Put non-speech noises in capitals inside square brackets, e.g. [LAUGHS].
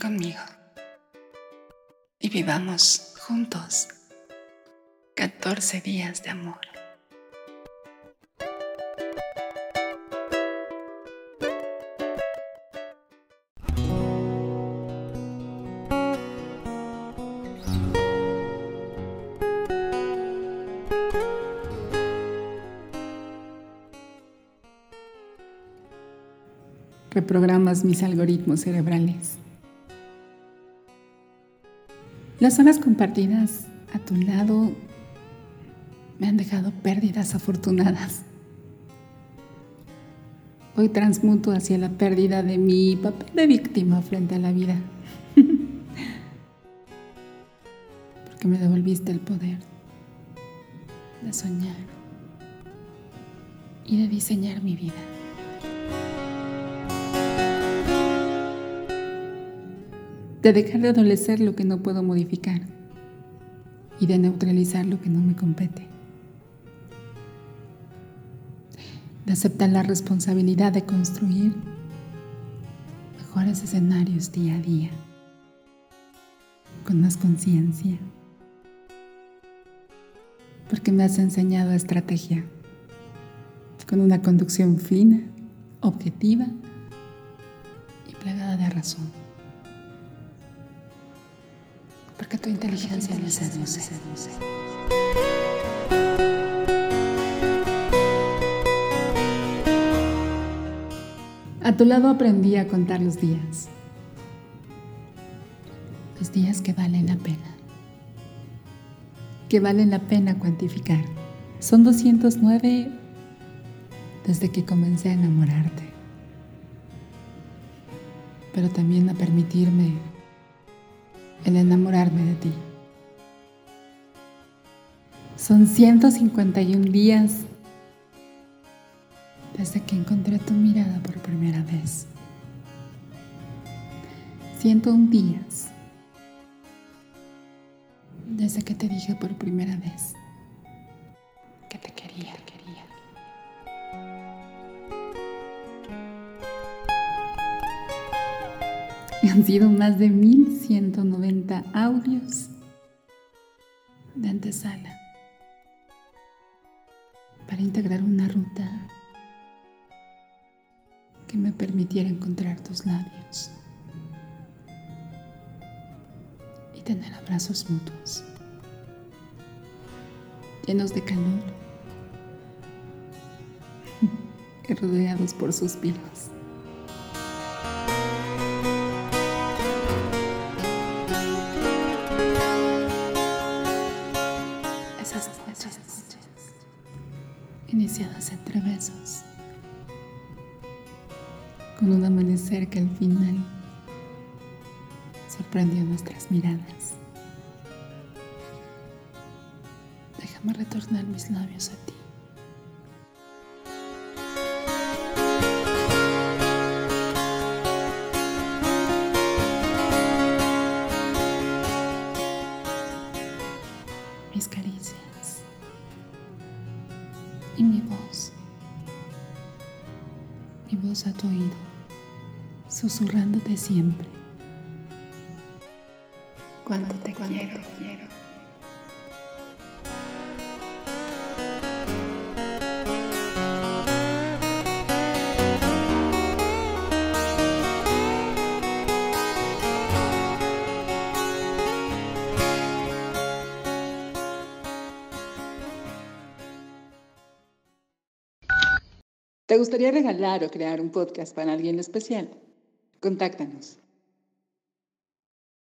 Conmigo y vivamos juntos 14 días de amor. reprogramas mis algoritmos cerebrales. Las horas compartidas a tu lado me han dejado pérdidas afortunadas. Hoy transmuto hacia la pérdida de mi papel de víctima frente a la vida. [LAUGHS] Porque me devolviste el poder de soñar y de diseñar mi vida. De dejar de adolecer lo que no puedo modificar y de neutralizar lo que no me compete. De aceptar la responsabilidad de construir mejores escenarios día a día, con más conciencia, porque me has enseñado estrategia, con una conducción fina, objetiva y plagada de razón porque tu inteligencia me seduce. A tu lado aprendí a contar los días. Los días que valen la pena. Que valen la pena cuantificar. Son 209 desde que comencé a enamorarte. Pero también a permitirme el enamorarme de ti. Son 151 días desde que encontré tu mirada por primera vez. 101 días desde que te dije por primera vez [LAUGHS] Han sido más de 1190 audios de antesala para integrar una ruta que me permitiera encontrar tus labios y tener abrazos mutuos, llenos de calor [LAUGHS] rodeados por suspiros. Iniciadas entre besos, con un amanecer que al final sorprendió nuestras miradas. Déjame retornar mis labios a ti. Mis caricias y mi voz, mi voz a tu oído, susurrándote siempre. Cuánto te quiero, quiero. ¿Te gustaría regalar o crear un podcast para alguien especial? Contáctanos.